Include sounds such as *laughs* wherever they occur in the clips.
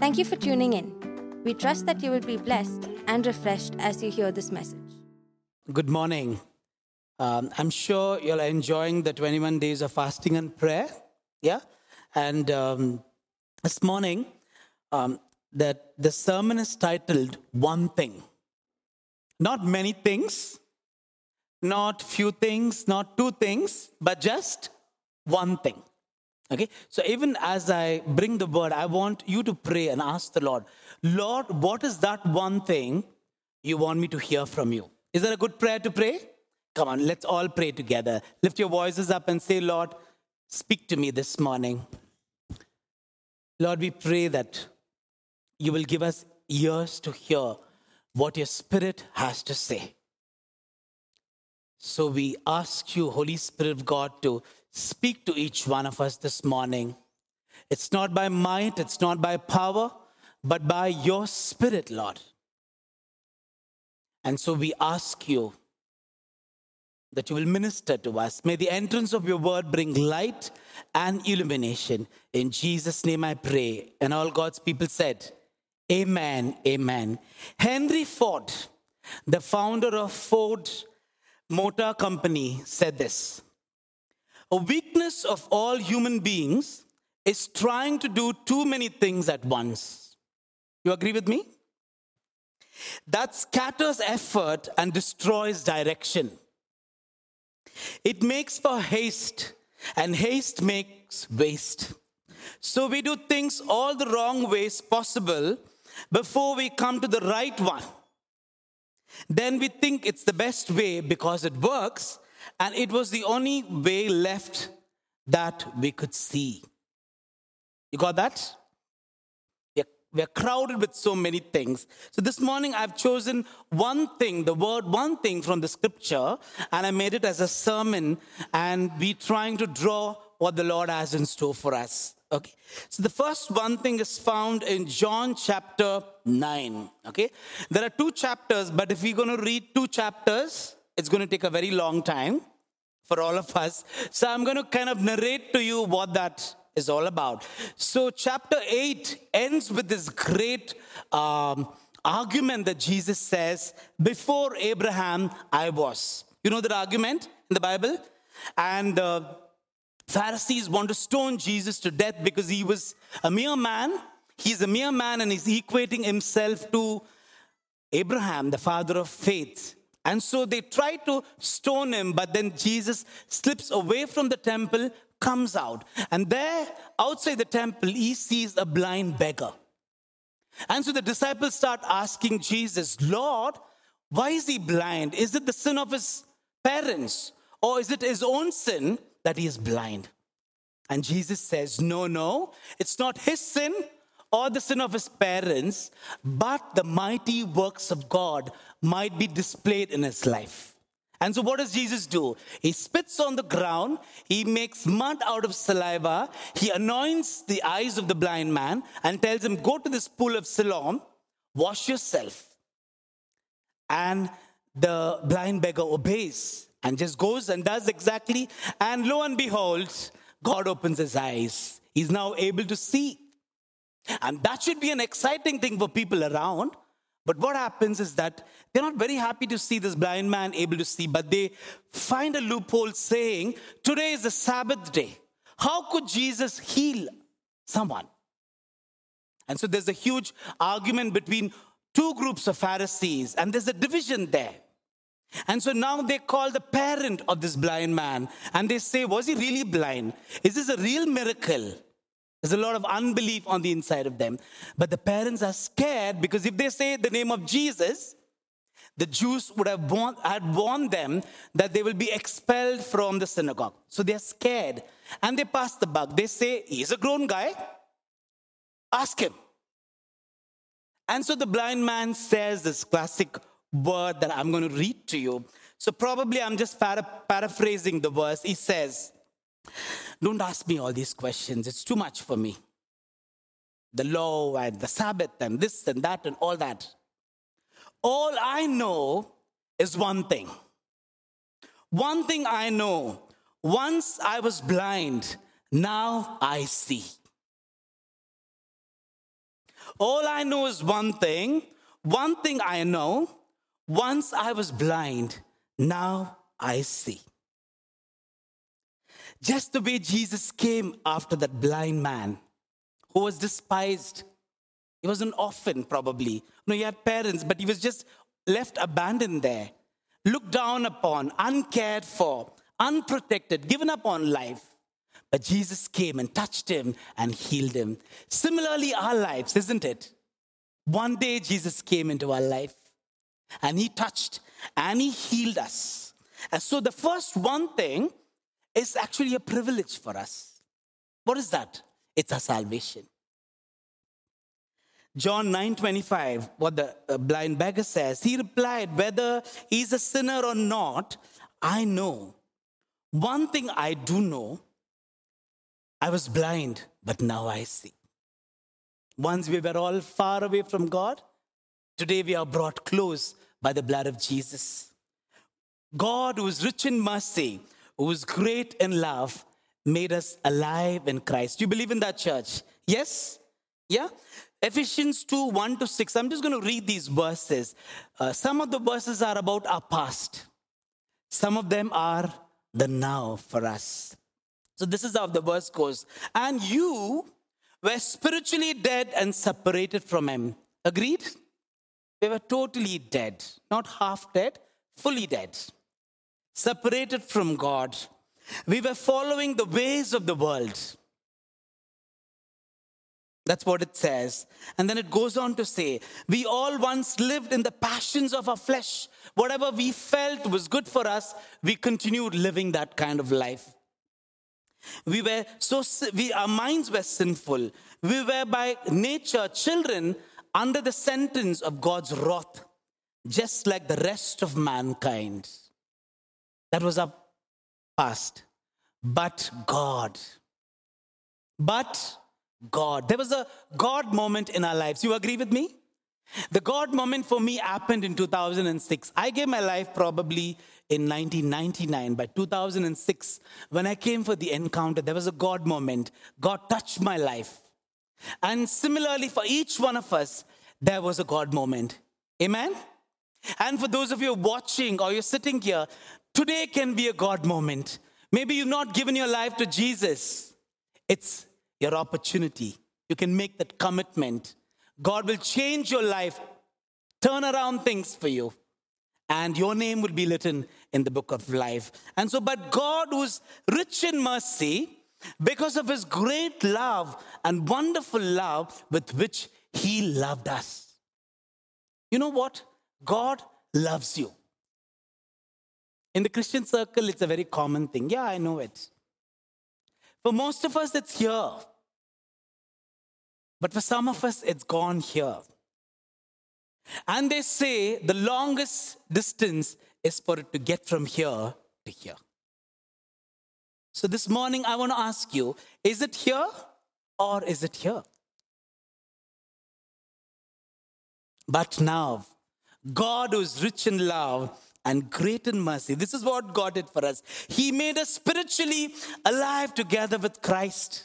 Thank you for tuning in. We trust that you will be blessed and refreshed as you hear this message. Good morning. Um, I'm sure you're enjoying the 21 days of fasting and prayer. Yeah? And um, this morning, um, that the sermon is titled One Thing. Not many things, not few things, not two things, but just one thing. Okay, so even as I bring the word, I want you to pray and ask the Lord, Lord, what is that one thing you want me to hear from you? Is that a good prayer to pray? Come on, let's all pray together. Lift your voices up and say, Lord, speak to me this morning. Lord, we pray that you will give us ears to hear what your Spirit has to say. So we ask you, Holy Spirit of God, to speak to each one of us this morning. It's not by might, it's not by power, but by your Spirit, Lord. And so we ask you that you will minister to us. May the entrance of your word bring light and illumination. In Jesus' name I pray. And all God's people said, Amen, amen. Henry Ford, the founder of Ford Motor Company, said this A weakness of all human beings is trying to do too many things at once. You agree with me? That scatters effort and destroys direction. It makes for haste, and haste makes waste. So we do things all the wrong ways possible before we come to the right one. Then we think it's the best way because it works, and it was the only way left that we could see. You got that? We're crowded with so many things. So this morning I've chosen one thing, the word one thing from the scripture, and I made it as a sermon, and we trying to draw what the Lord has in store for us. Okay. So the first one thing is found in John chapter 9. Okay. There are two chapters, but if we're going to read two chapters, it's going to take a very long time for all of us. So I'm going to kind of narrate to you what that is all about. So chapter 8 ends with this great um, argument that Jesus says, Before Abraham, I was. You know that argument in the Bible? And uh, Pharisees want to stone Jesus to death because he was a mere man. He's a mere man and he's equating himself to Abraham, the father of faith. And so they try to stone him, but then Jesus slips away from the temple, comes out. And there, outside the temple, he sees a blind beggar. And so the disciples start asking Jesus, Lord, why is he blind? Is it the sin of his parents? Or is it his own sin that he is blind. And Jesus says, No, no, it's not his sin or the sin of his parents, but the mighty works of God might be displayed in his life. And so, what does Jesus do? He spits on the ground, he makes mud out of saliva, he anoints the eyes of the blind man, and tells him, Go to this pool of Siloam, wash yourself. And the blind beggar obeys and just goes and does exactly. And lo and behold, God opens his eyes. He's now able to see. And that should be an exciting thing for people around. But what happens is that they're not very happy to see this blind man able to see, but they find a loophole saying, Today is the Sabbath day. How could Jesus heal someone? And so there's a huge argument between two groups of Pharisees, and there's a division there. And so now they call the parent of this blind man and they say, Was he really blind? Is this a real miracle? There's a lot of unbelief on the inside of them. But the parents are scared because if they say the name of Jesus, the Jews would have warned, had warned them that they will be expelled from the synagogue. So they're scared and they pass the buck. They say, He's a grown guy. Ask him. And so the blind man says this classic word that I'm going to read to you. So, probably I'm just para- paraphrasing the verse. He says, Don't ask me all these questions, it's too much for me. The law and the Sabbath and this and that and all that. All I know is one thing. One thing I know once I was blind, now I see. All I know is one thing. One thing I know. Once I was blind, now I see. Just the way Jesus came after that blind man who was despised. He was an orphan, probably. No, he had parents, but he was just left abandoned there, looked down upon, uncared for, unprotected, given up on life. But Jesus came and touched him and healed him. Similarly, our lives, isn't it? One day Jesus came into our life and he touched and he healed us. And so the first one thing is actually a privilege for us. What is that? It's our salvation. John 9:25, what the uh, blind beggar says, he replied, Whether he's a sinner or not, I know. One thing I do know, I was blind, but now I see. Once we were all far away from God, today we are brought close by the blood of Jesus. God, who is rich in mercy, who is great in love, made us alive in Christ. Do you believe in that, church? Yes? Yeah? Ephesians 2 1 to 6. I'm just going to read these verses. Uh, some of the verses are about our past, some of them are the now for us. So, this is how the verse goes. And you were spiritually dead and separated from Him. Agreed? We were totally dead, not half dead, fully dead, separated from God. We were following the ways of the world that's what it says. And then it goes on to say, We all once lived in the passions of our flesh. Whatever we felt was good for us, we continued living that kind of life. We were so, we, our minds were sinful. We were by nature children under the sentence of God's wrath, just like the rest of mankind. That was our past. But God, but God. There was a God moment in our lives. You agree with me? The God moment for me happened in 2006. I gave my life probably in 1999. By 2006, when I came for the encounter, there was a God moment. God touched my life. And similarly, for each one of us, there was a God moment. Amen? And for those of you watching or you're sitting here, today can be a God moment. Maybe you've not given your life to Jesus. It's your opportunity. You can make that commitment. God will change your life, turn around things for you, and your name will be written in the book of life. And so, but God was rich in mercy because of his great love and wonderful love with which he loved us. You know what? God loves you. In the Christian circle, it's a very common thing. Yeah, I know it. For most of us, it's here. But for some of us, it's gone here. And they say the longest distance is for it to get from here to here. So this morning, I want to ask you is it here or is it here? But now, God who is rich in love and great in mercy. This is what God did for us. He made us spiritually alive together with Christ.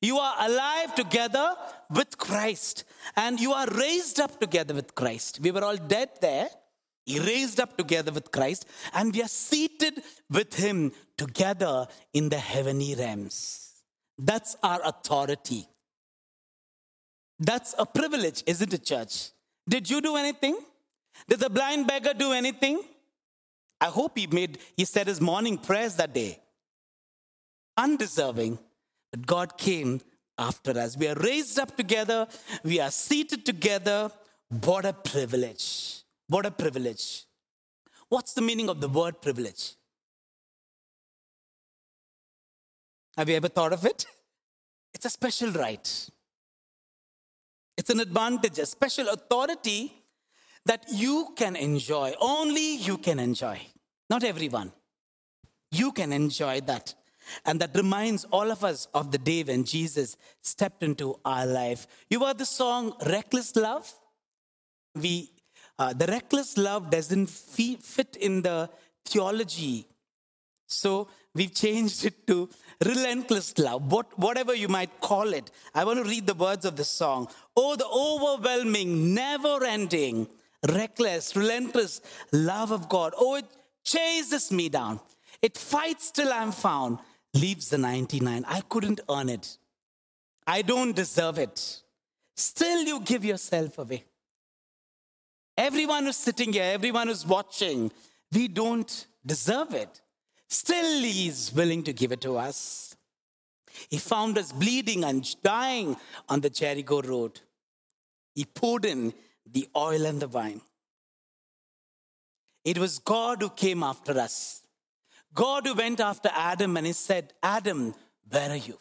You are alive together with Christ, and you are raised up together with Christ. We were all dead there. He raised up together with Christ, and we are seated with Him together in the heavenly realms. That's our authority. That's a privilege, isn't it, church? Did you do anything? Did the blind beggar do anything? I hope he made, he said his morning prayers that day. Undeserving, but God came after us. We are raised up together, we are seated together. What a privilege! What a privilege. What's the meaning of the word privilege? Have you ever thought of it? It's a special right. It's an advantage, a special authority that you can enjoy. Only you can enjoy. Not everyone. You can enjoy that. And that reminds all of us of the day when Jesus stepped into our life. You heard the song Reckless Love? We, uh, the reckless love doesn't fit in the theology. So we've changed it to relentless love, what, whatever you might call it. I want to read the words of the song. Oh, the overwhelming, never ending, reckless, relentless love of God. Oh, it chases me down. It fights till I'm found, leaves the 99. I couldn't earn it. I don't deserve it. Still, you give yourself away. Everyone who's sitting here, everyone who's watching, we don't deserve it. Still, He's willing to give it to us. He found us bleeding and dying on the Jericho road. He poured in the oil and the wine. It was God who came after us. God who went after Adam and he said, Adam, where are you?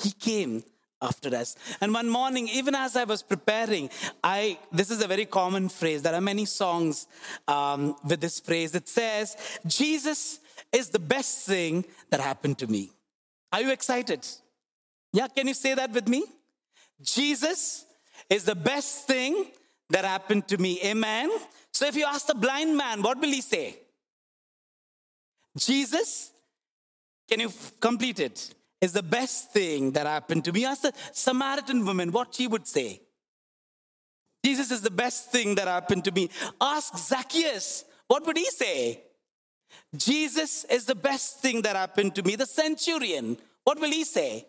He came after us. And one morning, even as I was preparing, I this is a very common phrase. There are many songs um, with this phrase. It says, "Jesus is the best thing that happened to me." Are you excited? Yeah, can you say that with me? Jesus is the best thing that happened to me. Amen. So if you ask the blind man, what will he say? Jesus, can you complete it? Is the best thing that happened to me. Ask the Samaritan woman what she would say. Jesus is the best thing that happened to me. Ask Zacchaeus, what would he say? Jesus is the best thing that happened to me. The centurion, what will he say?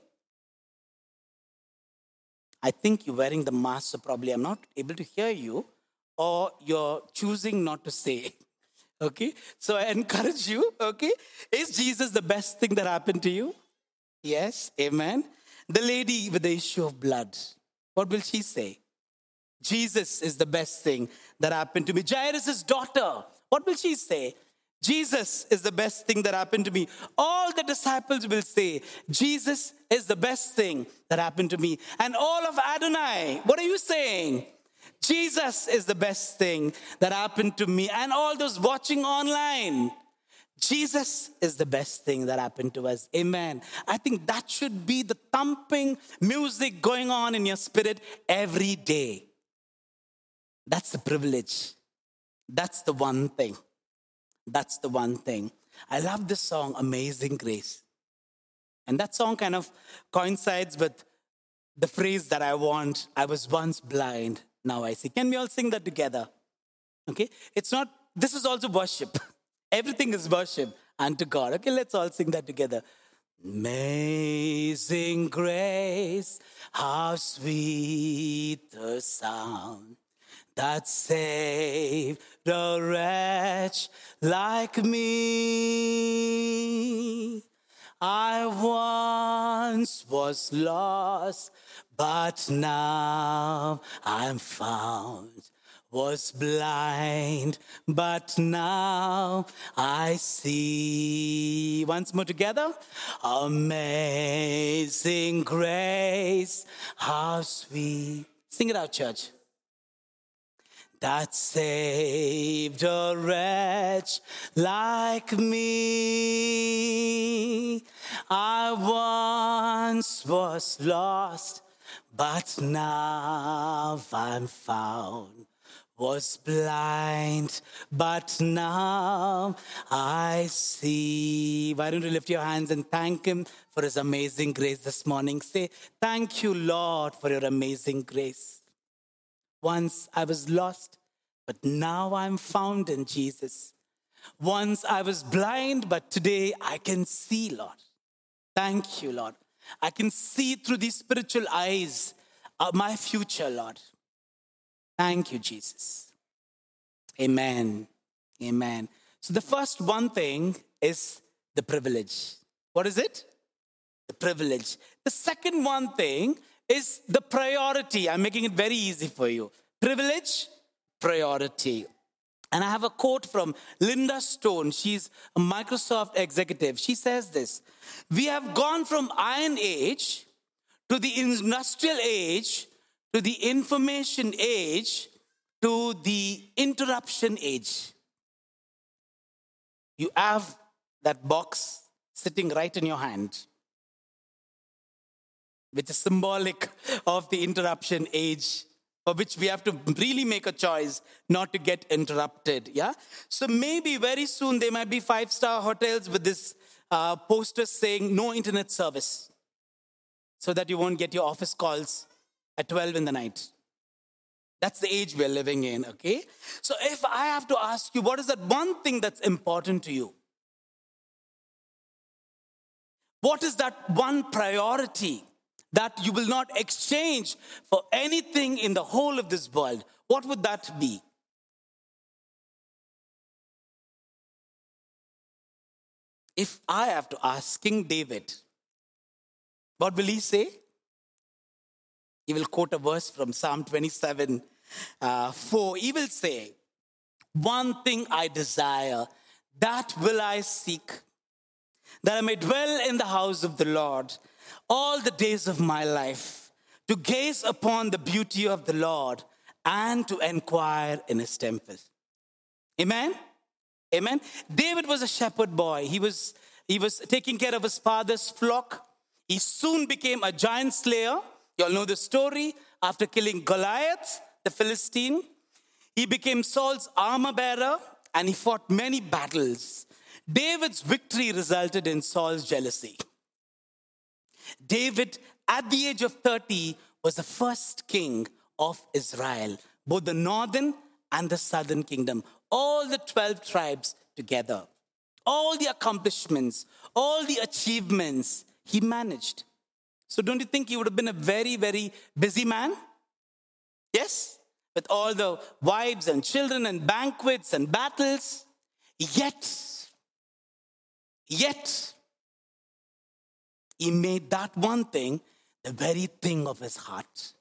I think you're wearing the mask, so probably I'm not able to hear you, or you're choosing not to say. *laughs* Okay? So I encourage you, okay? Is Jesus the best thing that happened to you? Yes, amen. The lady with the issue of blood, what will she say? Jesus is the best thing that happened to me. Jairus' daughter, what will she say? Jesus is the best thing that happened to me. All the disciples will say, Jesus is the best thing that happened to me. And all of Adonai, what are you saying? Jesus is the best thing that happened to me. And all those watching online, Jesus is the best thing that happened to us. Amen. I think that should be the thumping music going on in your spirit every day. That's the privilege. That's the one thing. That's the one thing. I love this song, Amazing Grace. And that song kind of coincides with the phrase that I want I was once blind, now I see. Can we all sing that together? Okay? It's not, this is also worship. *laughs* Everything is worship unto God. Okay, let's all sing that together. Amazing grace, how sweet the sound that saved a wretch like me. I once was lost, but now I'm found. Was blind, but now I see. Once more together. Amazing grace, how sweet. Sing it out, church that saved a wretch like me. I once was lost, but now I'm found. Was blind, but now I see. Why don't you lift your hands and thank Him for His amazing grace this morning? Say, Thank you, Lord, for your amazing grace. Once I was lost, but now I'm found in Jesus. Once I was blind, but today I can see, Lord. Thank you, Lord. I can see through these spiritual eyes of my future, Lord. Thank you, Jesus. Amen. Amen. So, the first one thing is the privilege. What is it? The privilege. The second one thing is the priority. I'm making it very easy for you. Privilege, priority. And I have a quote from Linda Stone. She's a Microsoft executive. She says this We have gone from Iron Age to the industrial age to the information age to the interruption age. You have that box sitting right in your hand which is symbolic of the interruption age for which we have to really make a choice not to get interrupted yeah so maybe very soon there might be five star hotels with this uh, posters saying no internet service so that you won't get your office calls at 12 in the night. That's the age we're living in, okay? So if I have to ask you, what is that one thing that's important to you? What is that one priority that you will not exchange for anything in the whole of this world? What would that be? If I have to ask King David, what will he say? He will quote a verse from Psalm 27 uh, 4. He will say, One thing I desire, that will I seek, that I may dwell in the house of the Lord all the days of my life, to gaze upon the beauty of the Lord and to inquire in his temple. Amen? Amen. David was a shepherd boy. He was, he was taking care of his father's flock. He soon became a giant slayer. You all know the story. After killing Goliath, the Philistine, he became Saul's armor bearer and he fought many battles. David's victory resulted in Saul's jealousy. David, at the age of 30, was the first king of Israel, both the northern and the southern kingdom, all the 12 tribes together, all the accomplishments, all the achievements he managed. So, don't you think he would have been a very, very busy man? Yes? With all the wives and children and banquets and battles. Yet, yet, he made that one thing the very thing of his heart.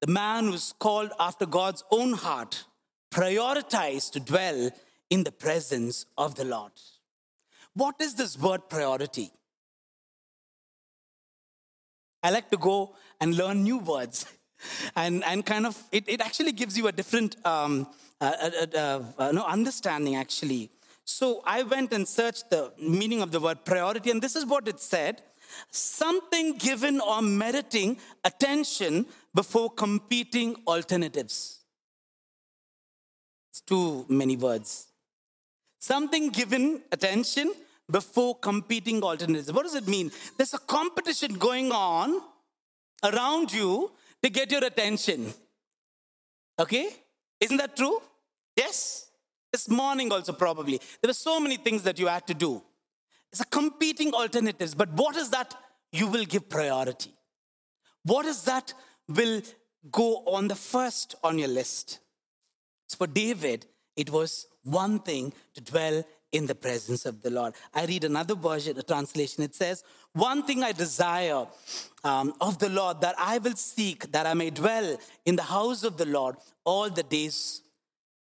The man was called after God's own heart, prioritized to dwell in the presence of the Lord. What is this word priority? I like to go and learn new words. *laughs* And, and kind of, it, it actually gives you a different um, uh, uh, uh, no, understanding, actually. So I went and searched the meaning of the word priority, and this is what it said something given or meriting attention before competing alternatives. It's too many words. Something given attention before competing alternatives. What does it mean? There's a competition going on around you to get your attention. Okay? Isn't that true? Yes? This morning, also, probably. There were so many things that you had to do. It's a competing alternatives, but what is that you will give priority? What is that will go on the first on your list? So for David, it was one thing to dwell in the presence of the Lord. I read another version, a translation. It says, One thing I desire um, of the Lord that I will seek, that I may dwell in the house of the Lord all the days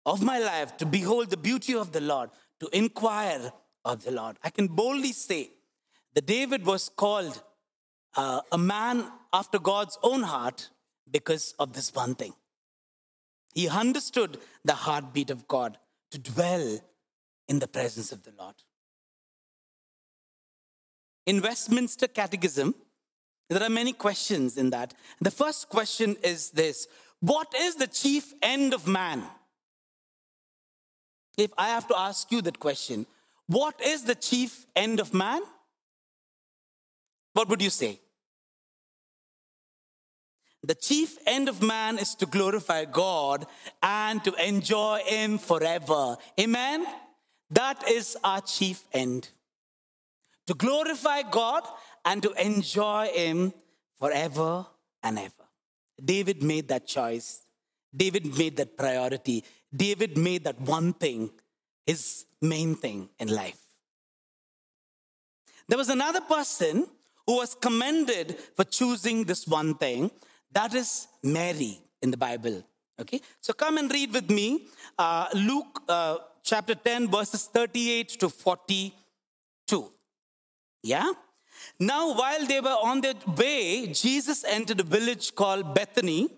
of my life, to behold the beauty of the Lord, to inquire of the Lord. I can boldly say that David was called uh, a man after God's own heart because of this one thing. He understood the heartbeat of God to dwell in the presence of the Lord. In Westminster Catechism, there are many questions in that. The first question is this What is the chief end of man? If I have to ask you that question, what is the chief end of man? What would you say? The chief end of man is to glorify God and to enjoy Him forever. Amen? That is our chief end. To glorify God and to enjoy Him forever and ever. David made that choice. David made that priority. David made that one thing his main thing in life. There was another person who was commended for choosing this one thing. That is Mary in the Bible. Okay, so come and read with me uh, Luke uh, chapter 10, verses 38 to 42. Yeah? Now, while they were on their way, Jesus entered a village called Bethany,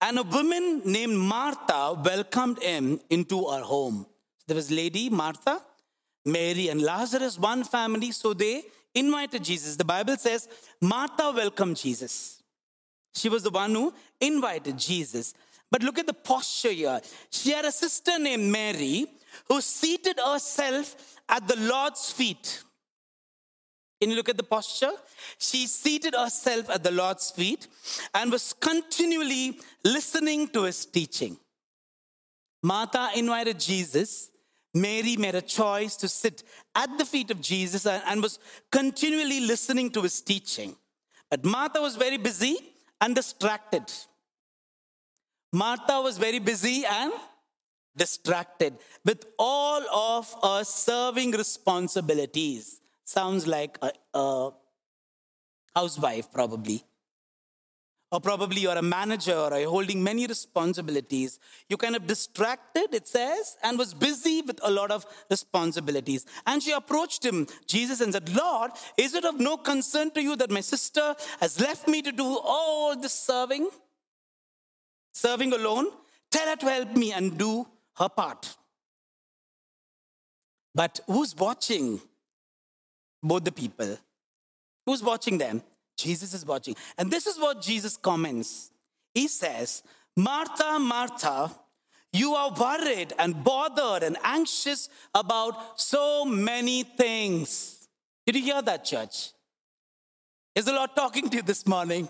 and a woman named Martha welcomed him into her home. There was lady Martha, Mary, and Lazarus, one family, so they invited Jesus. The Bible says Martha welcomed Jesus. She was the one who invited Jesus. But look at the posture here. She had a sister named Mary who seated herself at the Lord's feet. Can you look at the posture? She seated herself at the Lord's feet and was continually listening to his teaching. Martha invited Jesus. Mary made a choice to sit at the feet of Jesus and was continually listening to his teaching. But Martha was very busy and distracted. Martha was very busy and distracted with all of her serving responsibilities. Sounds like a, a housewife, probably. Or probably you're a manager or you're holding many responsibilities. You kind of distracted, it says, and was busy with a lot of responsibilities. And she approached him, Jesus, and said, Lord, is it of no concern to you that my sister has left me to do all this serving? Serving alone? Tell her to help me and do her part. But who's watching both the people? Who's watching them? Jesus is watching. And this is what Jesus comments. He says, Martha, Martha, you are worried and bothered and anxious about so many things. Did you hear that, church? Is the Lord talking to you this morning?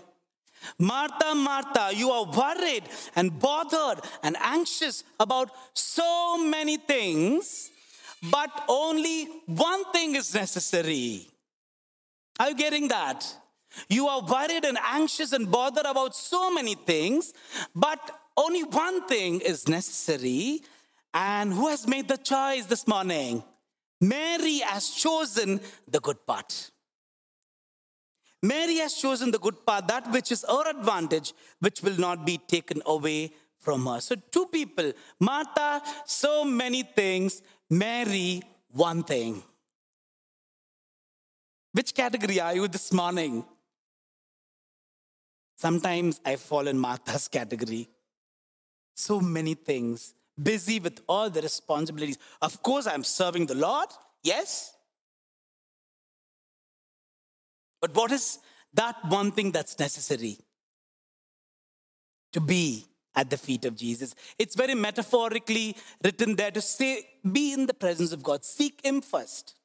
Martha, Martha, you are worried and bothered and anxious about so many things, but only one thing is necessary. Are you getting that? You are worried and anxious and bothered about so many things, but only one thing is necessary. And who has made the choice this morning? Mary has chosen the good part. Mary has chosen the good part, that which is her advantage, which will not be taken away from her. So, two people Martha, so many things, Mary, one thing. Which category are you this morning? Sometimes I fall in Martha's category. So many things, busy with all the responsibilities. Of course, I'm serving the Lord, yes. But what is that one thing that's necessary? To be at the feet of Jesus. It's very metaphorically written there to say, be in the presence of God, seek Him first.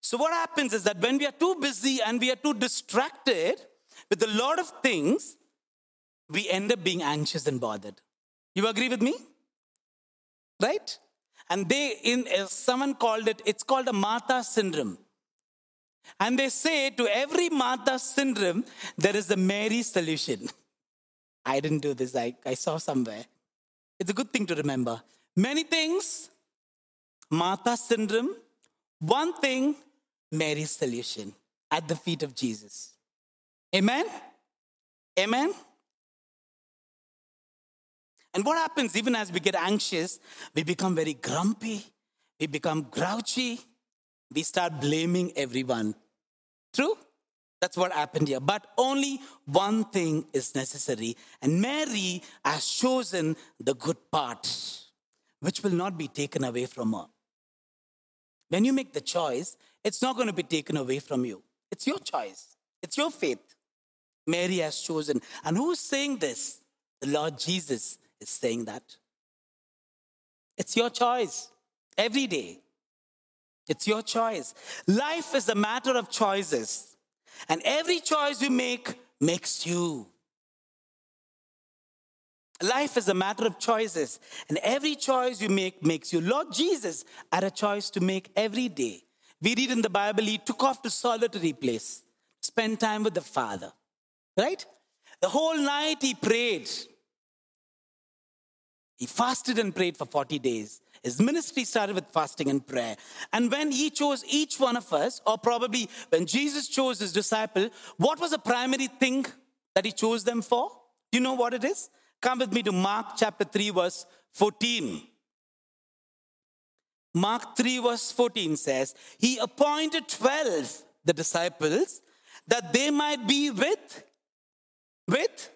So, what happens is that when we are too busy and we are too distracted with a lot of things, we end up being anxious and bothered. You agree with me? Right? And they, in uh, someone called it, it's called a Martha syndrome. And they say to every Martha syndrome, there is a Mary solution. *laughs* I didn't do this, I, I saw somewhere. It's a good thing to remember. Many things, Martha syndrome, one thing, Mary's solution at the feet of Jesus. Amen? Amen? And what happens even as we get anxious, we become very grumpy, we become grouchy, we start blaming everyone. True? That's what happened here. But only one thing is necessary. And Mary has chosen the good part, which will not be taken away from her. When you make the choice, it's not going to be taken away from you. It's your choice, it's your faith. Mary has chosen. And who's saying this? The Lord Jesus is saying that. It's your choice every day. It's your choice. Life is a matter of choices. And every choice you make makes you. Life is a matter of choices. And every choice you make makes you. Lord Jesus had a choice to make every day. We read in the Bible, he took off to solitary place, spend time with the Father. Right? The whole night he prayed. He fasted and prayed for 40 days. His ministry started with fasting and prayer. And when he chose each one of us, or probably when Jesus chose his disciple, what was the primary thing that he chose them for? Do you know what it is? Come with me to Mark chapter 3, verse 14. Mark 3, verse 14 says, He appointed 12 the disciples that they might be with with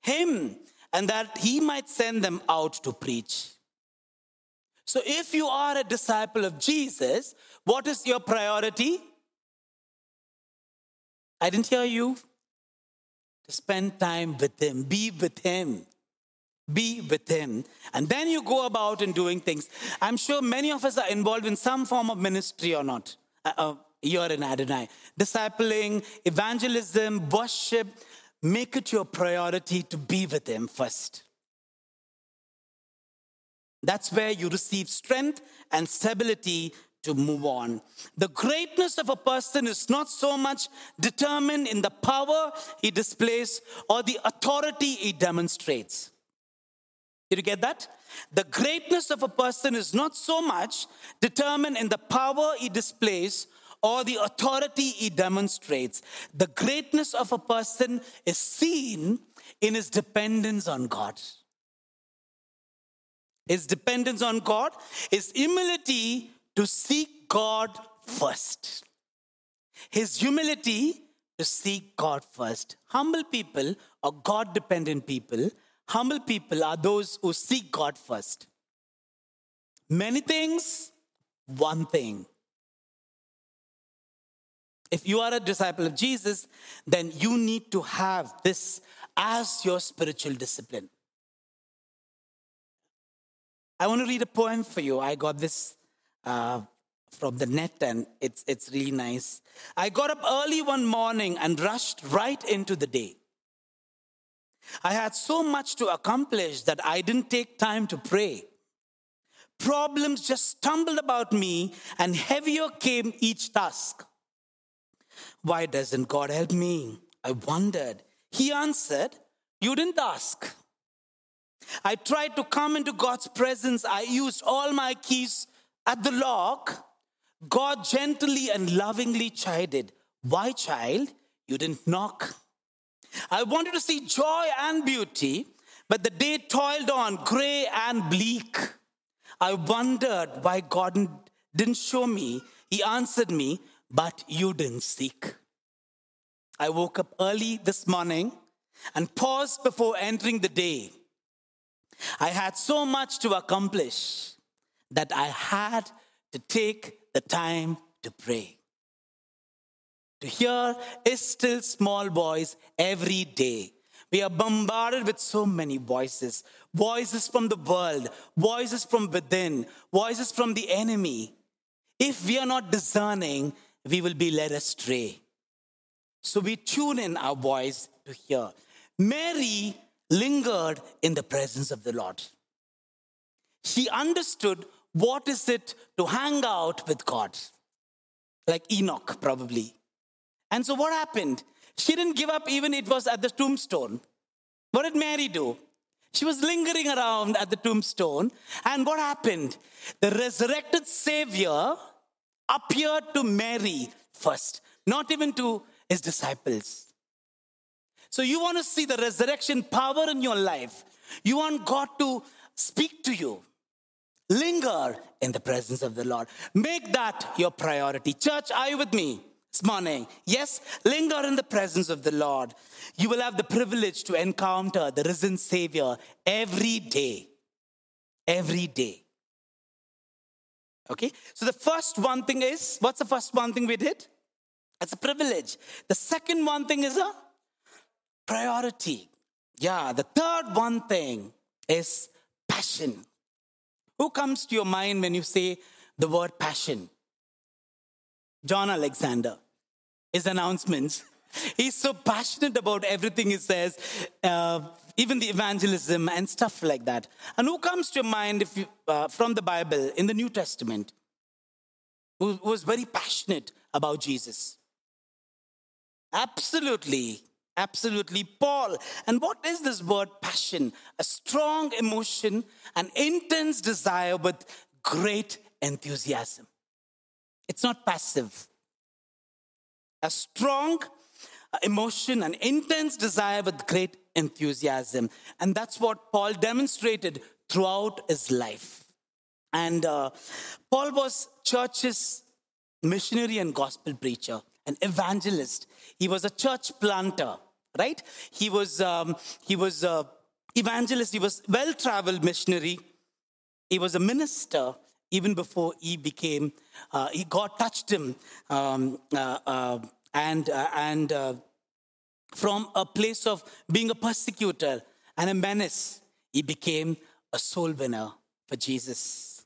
him and that he might send them out to preach. So, if you are a disciple of Jesus, what is your priority? I didn't hear you. to spend time with Him, be with Him. Be with Him. And then you go about and doing things. I'm sure many of us are involved in some form of ministry or not. Uh, uh, here in Adonai. Discipling, evangelism, worship, make it your priority to be with Him first. That's where you receive strength and stability to move on. The greatness of a person is not so much determined in the power he displays or the authority he demonstrates. Did you get that? The greatness of a person is not so much determined in the power he displays or the authority he demonstrates. The greatness of a person is seen in his dependence on God. His dependence on God, his humility to seek God first. His humility to seek God first. Humble people or God dependent people, humble people are those who seek God first. Many things, one thing. If you are a disciple of Jesus, then you need to have this as your spiritual discipline. I want to read a poem for you. I got this uh, from the net and it's, it's really nice. I got up early one morning and rushed right into the day. I had so much to accomplish that I didn't take time to pray. Problems just stumbled about me and heavier came each task. Why doesn't God help me? I wondered. He answered, You didn't ask. I tried to come into God's presence. I used all my keys at the lock. God gently and lovingly chided, Why, child? You didn't knock. I wanted to see joy and beauty, but the day toiled on, gray and bleak. I wondered why God didn't show me. He answered me, but you didn't seek. I woke up early this morning and paused before entering the day. I had so much to accomplish that I had to take the time to pray. To hear is still small voice every day. We are bombarded with so many voices voices from the world, voices from within, voices from the enemy. If we are not discerning, we will be led astray. So we tune in our voice to hear. Mary lingered in the presence of the Lord. She understood what is it to hang out with God, like Enoch probably. And so what happened? She didn't give up even it was at the tombstone. What did Mary do? She was lingering around at the tombstone. And what happened? The resurrected Savior appeared to Mary first, not even to his disciples. So you want to see the resurrection power in your life. You want God to speak to you. Linger in the presence of the Lord. Make that your priority. Church, are you with me this morning? Yes, linger in the presence of the Lord. You will have the privilege to encounter the risen Savior every day. Every day. Okay? So the first one thing is what's the first one thing we did? It's a privilege. The second one thing is a priority. Yeah, the third one thing is passion. Who comes to your mind when you say the word passion? John Alexander. His announcements. *laughs* He's so passionate about everything he says, uh, even the evangelism and stuff like that. And who comes to your mind if you, uh, from the Bible in the New Testament who, who was very passionate about Jesus? Absolutely. Absolutely, Paul. And what is this word passion? A strong emotion, an intense desire with great enthusiasm. It's not passive. A strong emotion, an intense desire with great enthusiasm. And that's what Paul demonstrated throughout his life. And uh, Paul was church's missionary and gospel preacher, an evangelist. He was a church planter, right? He was um, he was a evangelist. He was well traveled missionary. He was a minister even before he became. Uh, he God touched him, um, uh, uh and uh, and uh, from a place of being a persecutor and a menace, he became a soul winner for Jesus.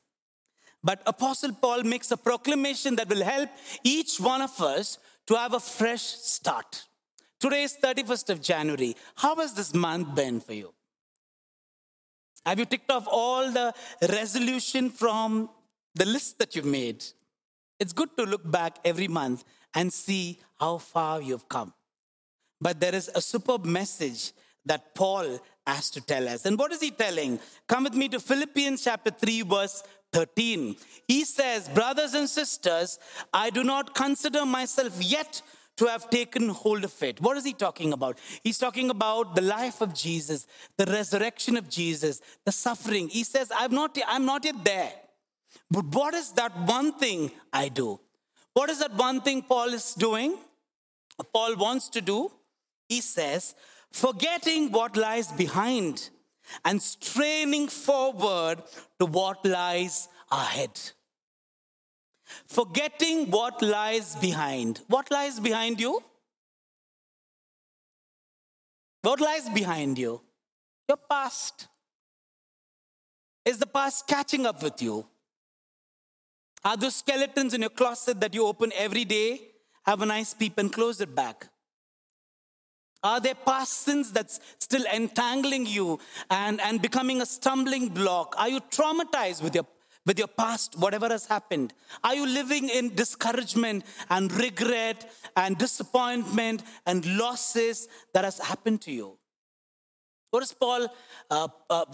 But Apostle Paul makes a proclamation that will help each one of us to have a fresh start. Today is 31st of January. How has this month been for you? Have you ticked off all the resolution from the list that you've made? It's good to look back every month and see how far you've come. But there is a superb message that Paul has to tell us. And what is he telling? Come with me to Philippians chapter 3, verse 13. He says, Brothers and sisters, I do not consider myself yet to have taken hold of it. What is he talking about? He's talking about the life of Jesus, the resurrection of Jesus, the suffering. He says, I'm not, I'm not yet there. But what is that one thing I do? What is that one thing Paul is doing? Paul wants to do? He says, forgetting what lies behind and straining forward to what lies ahead. Forgetting what lies behind. What lies behind you? What lies behind you? Your past. Is the past catching up with you? Are those skeletons in your closet that you open every day? Have a nice peep and close it back. Are there past sins that's still entangling you and, and becoming a stumbling block? Are you traumatized with your, with your past, whatever has happened? Are you living in discouragement and regret and disappointment and losses that has happened to you? What is Paul uh, uh,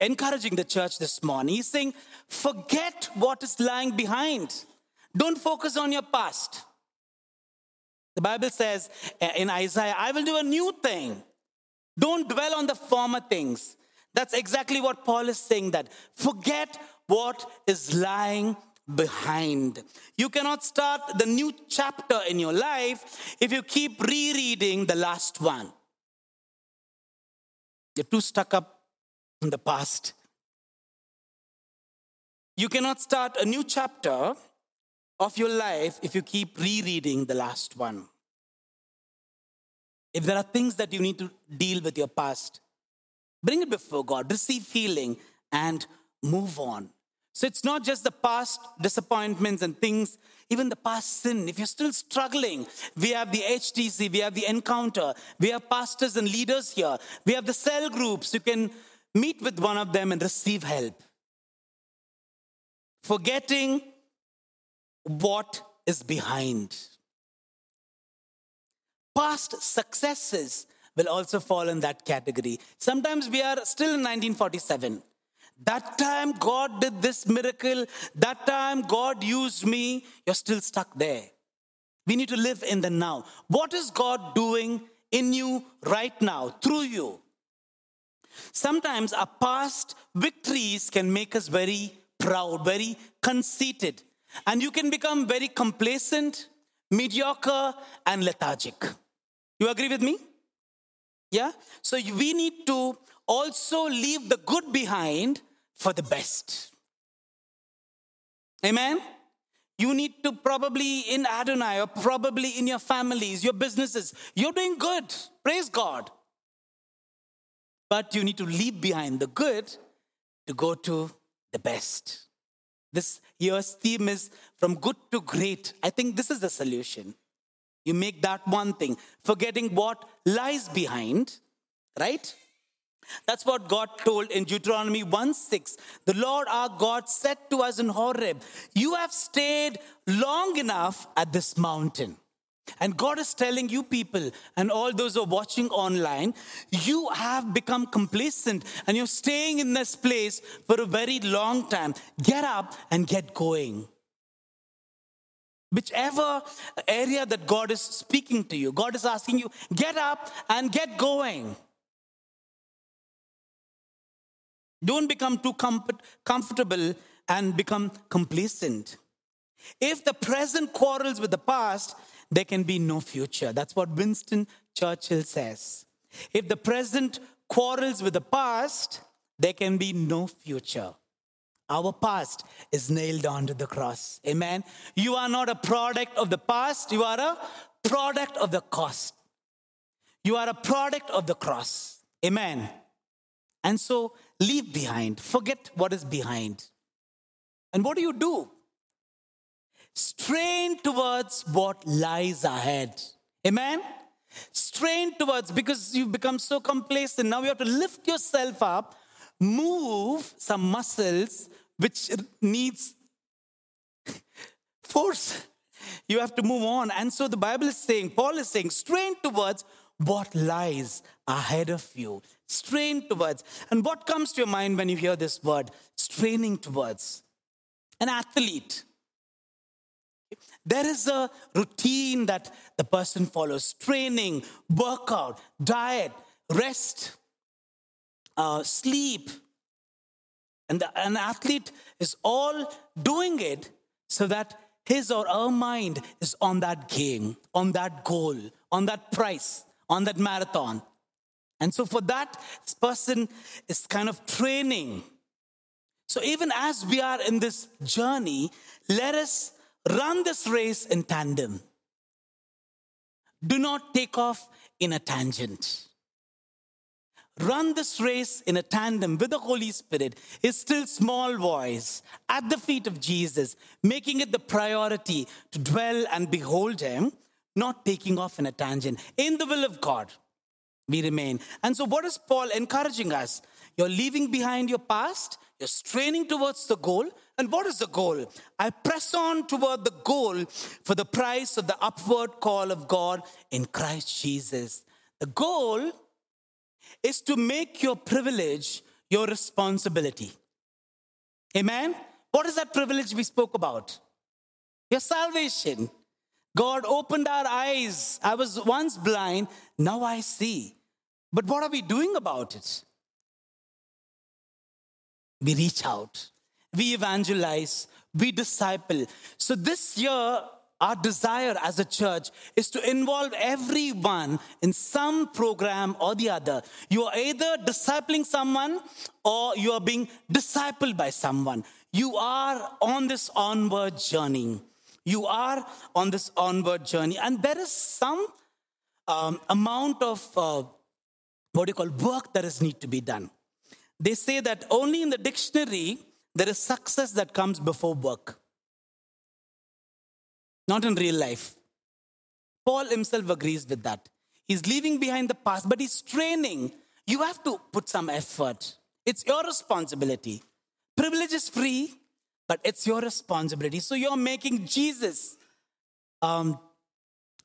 encouraging the church this morning? He's saying, forget what is lying behind. Don't focus on your past. The Bible says uh, in Isaiah, I will do a new thing. Don't dwell on the former things. That's exactly what Paul is saying that forget what is lying behind. You cannot start the new chapter in your life if you keep rereading the last one. You're too stuck up in the past. You cannot start a new chapter of your life if you keep rereading the last one. If there are things that you need to deal with your past, bring it before God, receive healing, and move on. So it's not just the past disappointments and things, even the past sin. If you're still struggling, we have the HTC, we have the encounter, we have pastors and leaders here, we have the cell groups. You can meet with one of them and receive help. Forgetting what is behind. Past successes will also fall in that category. Sometimes we are still in 1947. That time God did this miracle. That time God used me. You're still stuck there. We need to live in the now. What is God doing in you right now, through you? Sometimes our past victories can make us very proud, very conceited. And you can become very complacent, mediocre, and lethargic. You agree with me? Yeah? So we need to also leave the good behind for the best. Amen? You need to probably in Adonai or probably in your families, your businesses, you're doing good. Praise God. But you need to leave behind the good to go to the best. This year's theme is from good to great. I think this is the solution. You make that one thing, forgetting what lies behind, right? That's what God told in Deuteronomy 1 6. The Lord our God said to us in Horeb, You have stayed long enough at this mountain. And God is telling you people and all those who are watching online, you have become complacent and you're staying in this place for a very long time. Get up and get going. Whichever area that God is speaking to you, God is asking you, get up and get going. Don't become too comfort, comfortable and become complacent. If the present quarrels with the past, there can be no future. That's what Winston Churchill says. If the present quarrels with the past, there can be no future. Our past is nailed onto the cross. Amen. You are not a product of the past, you are a product of the cost. You are a product of the cross. Amen. And so leave behind, forget what is behind. And what do you do? Strain towards what lies ahead. Amen? Strain towards, because you've become so complacent. Now you have to lift yourself up, move some muscles which needs force. You have to move on. And so the Bible is saying, Paul is saying, strain towards what lies ahead of you. Strain towards. And what comes to your mind when you hear this word? Straining towards. An athlete. There is a routine that the person follows training, workout, diet, rest, uh, sleep. And the, an athlete is all doing it so that his or her mind is on that game, on that goal, on that price, on that marathon. And so for that, person is kind of training. So even as we are in this journey, let us run this race in tandem. Do not take off in a tangent. Run this race in a tandem with the Holy Spirit, his still small voice at the feet of Jesus, making it the priority to dwell and behold him, not taking off in a tangent. In the will of God, we remain. And so, what is Paul encouraging us? You're leaving behind your past, you're straining towards the goal. And what is the goal? I press on toward the goal for the price of the upward call of God in Christ Jesus. The goal is to make your privilege your responsibility. Amen? What is that privilege we spoke about? Your salvation. God opened our eyes. I was once blind, now I see. But what are we doing about it? We reach out, we evangelize, we disciple. So this year, our desire as a church is to involve everyone in some program or the other. You are either discipling someone or you are being discipled by someone. You are on this onward journey. You are on this onward journey. And there is some um, amount of uh, what do you call work that is need to be done. They say that only in the dictionary there is success that comes before work not in real life. Paul himself agrees with that. He's leaving behind the past, but he's training. You have to put some effort. It's your responsibility. Privilege is free, but it's your responsibility. So you're making Jesus um,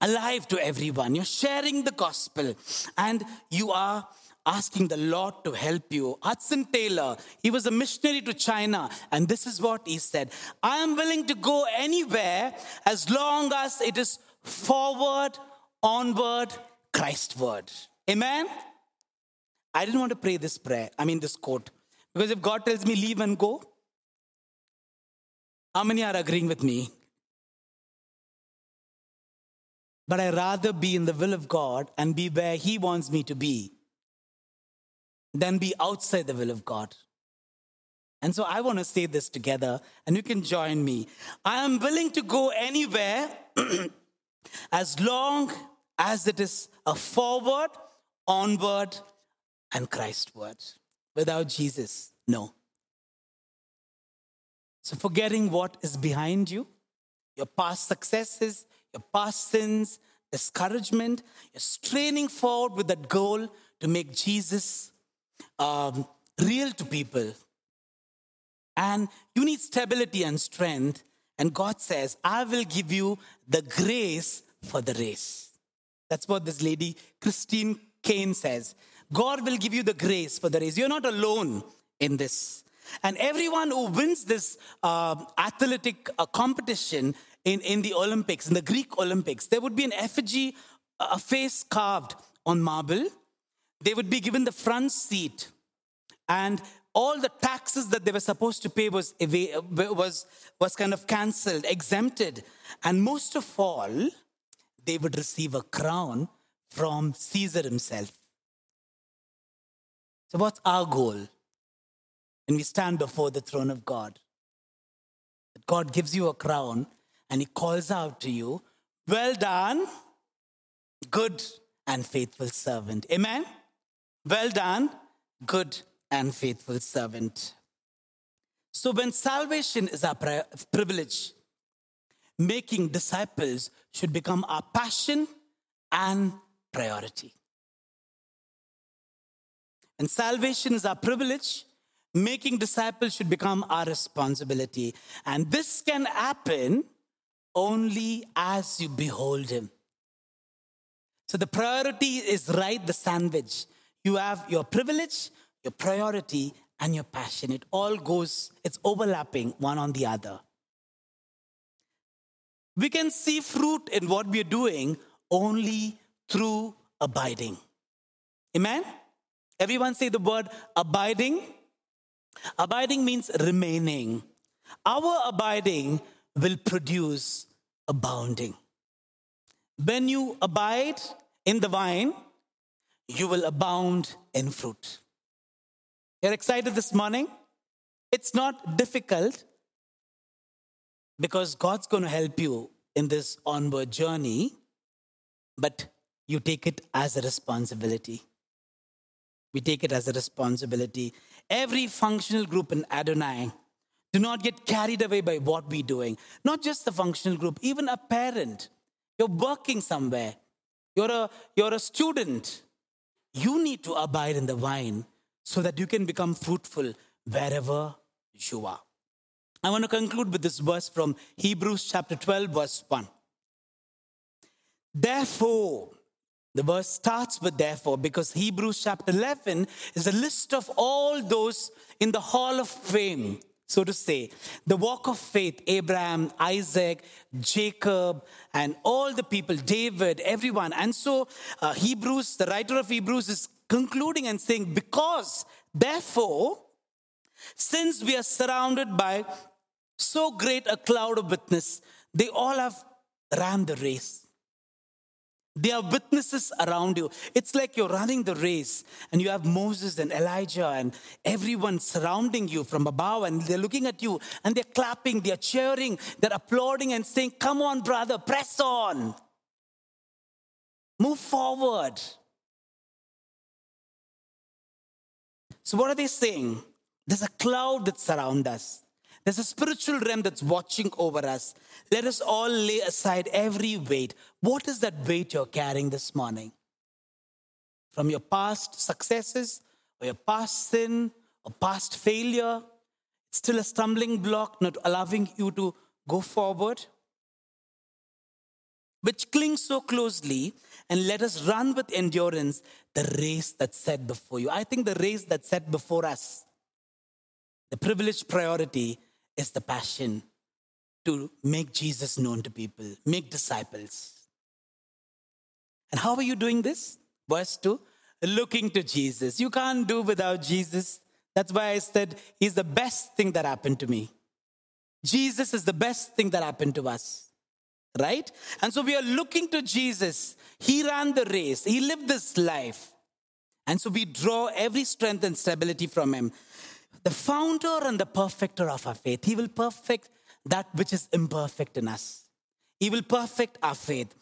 alive to everyone. You're sharing the gospel, and you are asking the Lord to help you. Hudson Taylor, he was a missionary to China, and this is what he said I am willing to go anywhere as long as it is forward, onward, Christward. Amen? I didn't want to pray this prayer, I mean, this quote, because if God tells me leave and go, how many are agreeing with me? But I rather be in the will of God and be where He wants me to be than be outside the will of God. And so I want to say this together, and you can join me. I am willing to go anywhere *clears throat* as long as it is a forward, onward, and Christward. Without Jesus, no. So, forgetting what is behind you, your past successes, your past sins, discouragement, you're straining forward with that goal to make Jesus um, real to people. And you need stability and strength. And God says, I will give you the grace for the race. That's what this lady, Christine Caine, says. God will give you the grace for the race. You're not alone in this. And everyone who wins this uh, athletic uh, competition in, in the Olympics, in the Greek Olympics, there would be an effigy, a face carved on marble they would be given the front seat and all the taxes that they were supposed to pay was, was, was kind of cancelled, exempted. And most of all, they would receive a crown from Caesar himself. So, what's our goal when we stand before the throne of God? God gives you a crown and He calls out to you, Well done, good and faithful servant. Amen? Well done, good and faithful servant. So, when salvation is our privilege, making disciples should become our passion and priority. And salvation is our privilege. Making disciples should become our responsibility. And this can happen only as you behold Him. So the priority is right, the sandwich. You have your privilege, your priority, and your passion. It all goes, it's overlapping one on the other. We can see fruit in what we are doing only through abiding. Amen? Everyone say the word abiding. Abiding means remaining. Our abiding will produce abounding. When you abide in the vine, you will abound in fruit. You're excited this morning? It's not difficult because God's going to help you in this onward journey, but you take it as a responsibility. We take it as a responsibility. Every functional group in Adonai, do not get carried away by what we're doing. Not just the functional group, even a parent. You're working somewhere, you're a, you're a student. You need to abide in the vine so that you can become fruitful wherever you are. I want to conclude with this verse from Hebrews chapter 12, verse 1. Therefore, the verse starts with therefore because Hebrews chapter 11 is a list of all those in the hall of fame, so to say. The walk of faith, Abraham, Isaac, Jacob, and all the people, David, everyone. And so uh, Hebrews, the writer of Hebrews is concluding and saying, because therefore, since we are surrounded by so great a cloud of witness, they all have ran the race. There are witnesses around you. It's like you're running the race and you have Moses and Elijah and everyone surrounding you from above and they're looking at you and they're clapping, they're cheering, they're applauding and saying, Come on, brother, press on. Move forward. So, what are they saying? There's a cloud that surrounds us. There's a spiritual realm that's watching over us. Let us all lay aside every weight. What is that weight you're carrying this morning? From your past successes, or your past sin, or past failure? It's still a stumbling block, not allowing you to go forward? Which clings so closely, and let us run with endurance the race that's set before you. I think the race that's set before us, the privileged priority is the passion to make Jesus known to people, make disciples. And how are you doing this? Verse 2 looking to Jesus. You can't do without Jesus. That's why I said he's the best thing that happened to me. Jesus is the best thing that happened to us. Right? And so we are looking to Jesus. He ran the race, he lived this life. And so we draw every strength and stability from him the founder and the perfecter of our faith. He will perfect that which is imperfect in us. He will perfect our faith.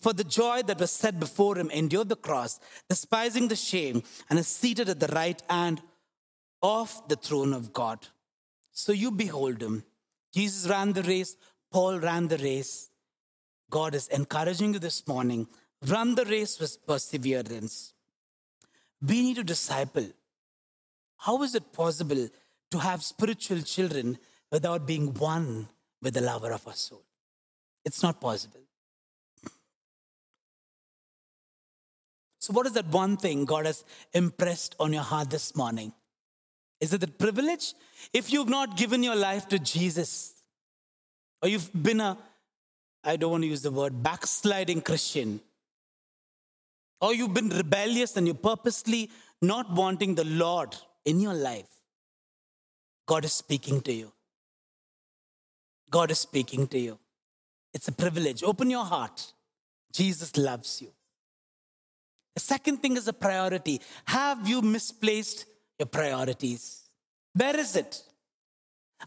For the joy that was set before him endured the cross, despising the shame, and is seated at the right hand of the throne of God. So you behold him. Jesus ran the race, Paul ran the race. God is encouraging you this morning run the race with perseverance. We need to disciple how is it possible to have spiritual children without being one with the lover of our soul? It's not possible. So, what is that one thing God has impressed on your heart this morning? Is it the privilege? If you've not given your life to Jesus, or you've been a, I don't want to use the word, backsliding Christian, or you've been rebellious and you're purposely not wanting the Lord in your life, God is speaking to you. God is speaking to you. It's a privilege. Open your heart. Jesus loves you. The second thing is a priority. Have you misplaced your priorities? Where is it?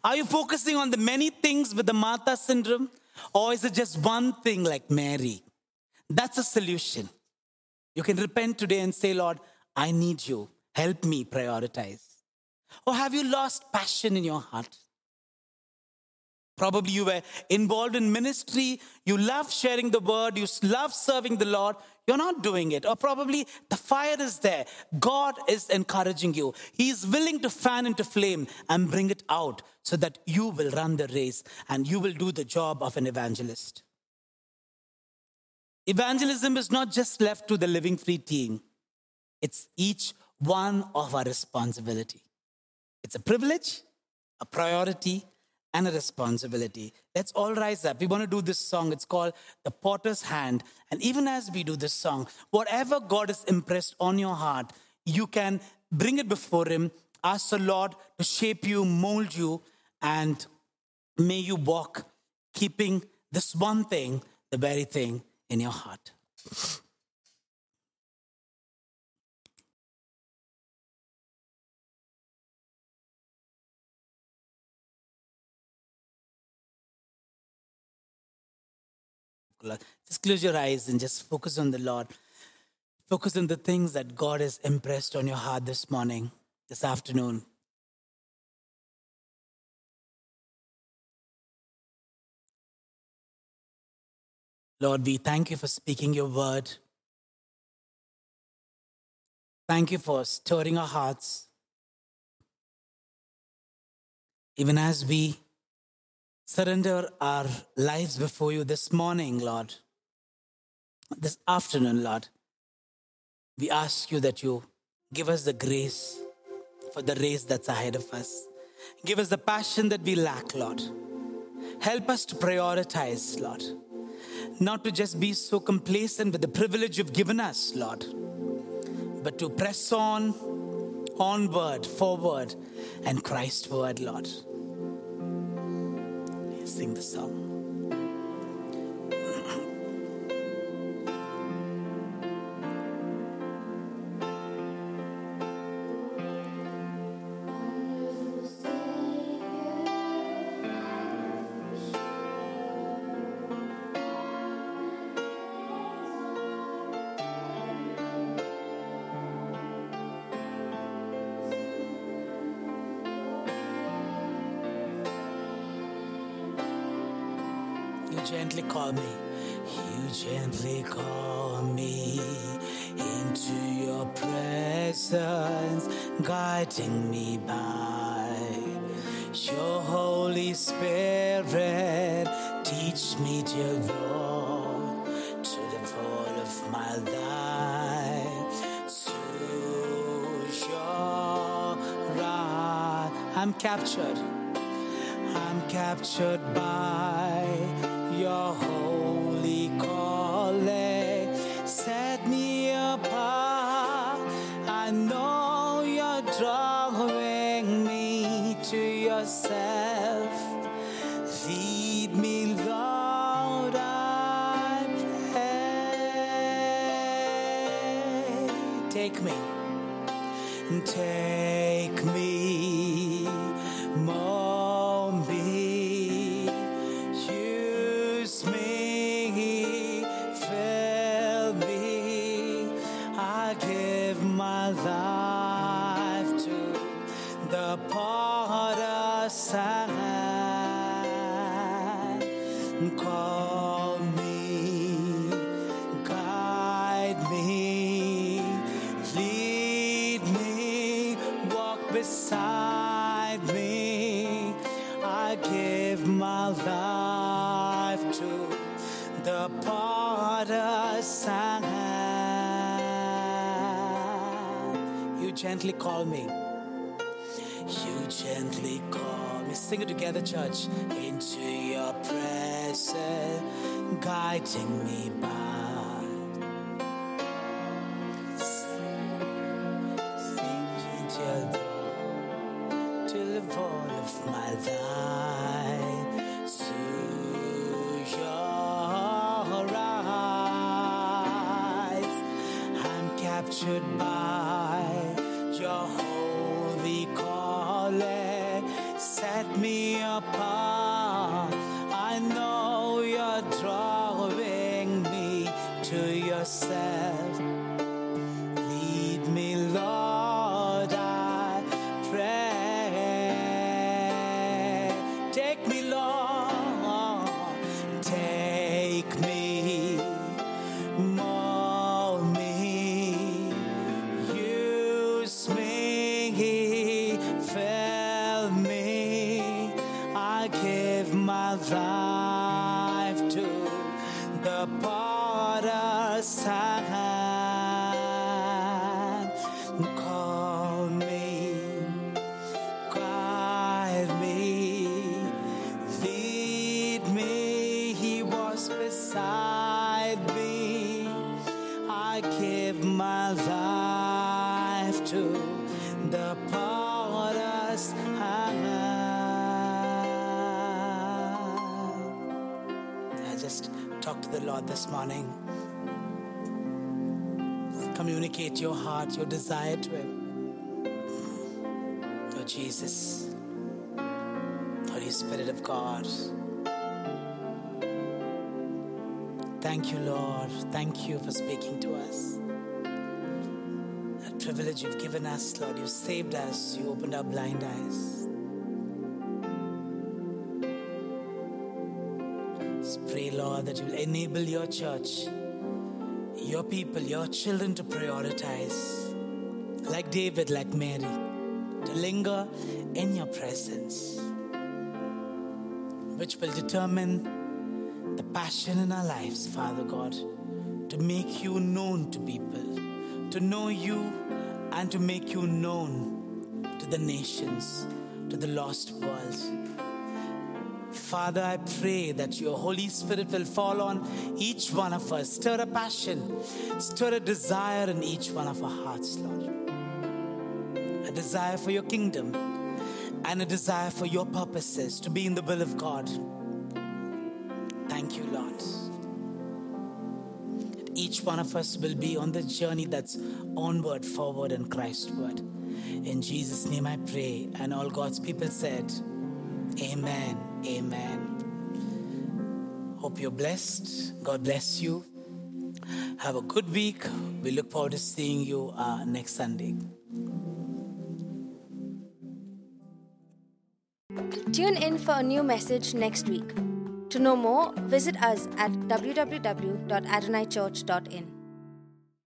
Are you focusing on the many things with the Martha syndrome? Or is it just one thing like Mary? That's a solution. You can repent today and say, Lord, I need you. Help me prioritize. Or have you lost passion in your heart? Probably you were involved in ministry, you love sharing the word, you love serving the Lord, you're not doing it. Or probably the fire is there. God is encouraging you. He is willing to fan into flame and bring it out so that you will run the race and you will do the job of an evangelist. Evangelism is not just left to the Living Free team, it's each one of our responsibility. It's a privilege, a priority, and a responsibility. Let's all rise up. We want to do this song. It's called The Potter's Hand. And even as we do this song, whatever God has impressed on your heart, you can bring it before Him. Ask the Lord to shape you, mold you, and may you walk keeping this one thing, the very thing in your heart. Just close your eyes and just focus on the Lord. Focus on the things that God has impressed on your heart this morning, this afternoon. Lord, we thank you for speaking your word. Thank you for stirring our hearts. Even as we surrender our lives before you this morning, Lord, this afternoon, Lord, we ask you that you give us the grace for the race that's ahead of us. Give us the passion that we lack, Lord. Help us to prioritize, Lord. Not to just be so complacent with the privilege you've given us, Lord, but to press on, onward, forward, and Christward, Lord sing the song. Spirit. Teach me, dear Lord, to the full of my life. To your right, I'm captured. I'm captured by your call me. You gently call me. Sing it together, church. Into your presence, guiding me by. Sing dear this morning. Communicate your heart, your desire to Him. Oh, Jesus, Holy Spirit of God. Thank you, Lord. Thank you for speaking to us. That privilege you've given us, Lord. You saved us. You opened our blind eyes. That you will enable your church, your people, your children to prioritize, like David, like Mary, to linger in your presence, which will determine the passion in our lives, Father God, to make you known to people, to know you and to make you known to the nations, to the lost world. Father, I pray that your Holy Spirit will fall on each one of us, stir a passion, stir a desire in each one of our hearts, Lord. A desire for your kingdom and a desire for your purposes to be in the will of God. Thank you, Lord. That each one of us will be on the journey that's onward, forward, and Christward. In Jesus' name I pray. And all God's people said, Amen. Amen. Hope you're blessed. God bless you. Have a good week. We look forward to seeing you uh, next Sunday. Tune in for a new message next week. To know more, visit us at www.adonaichurch.in.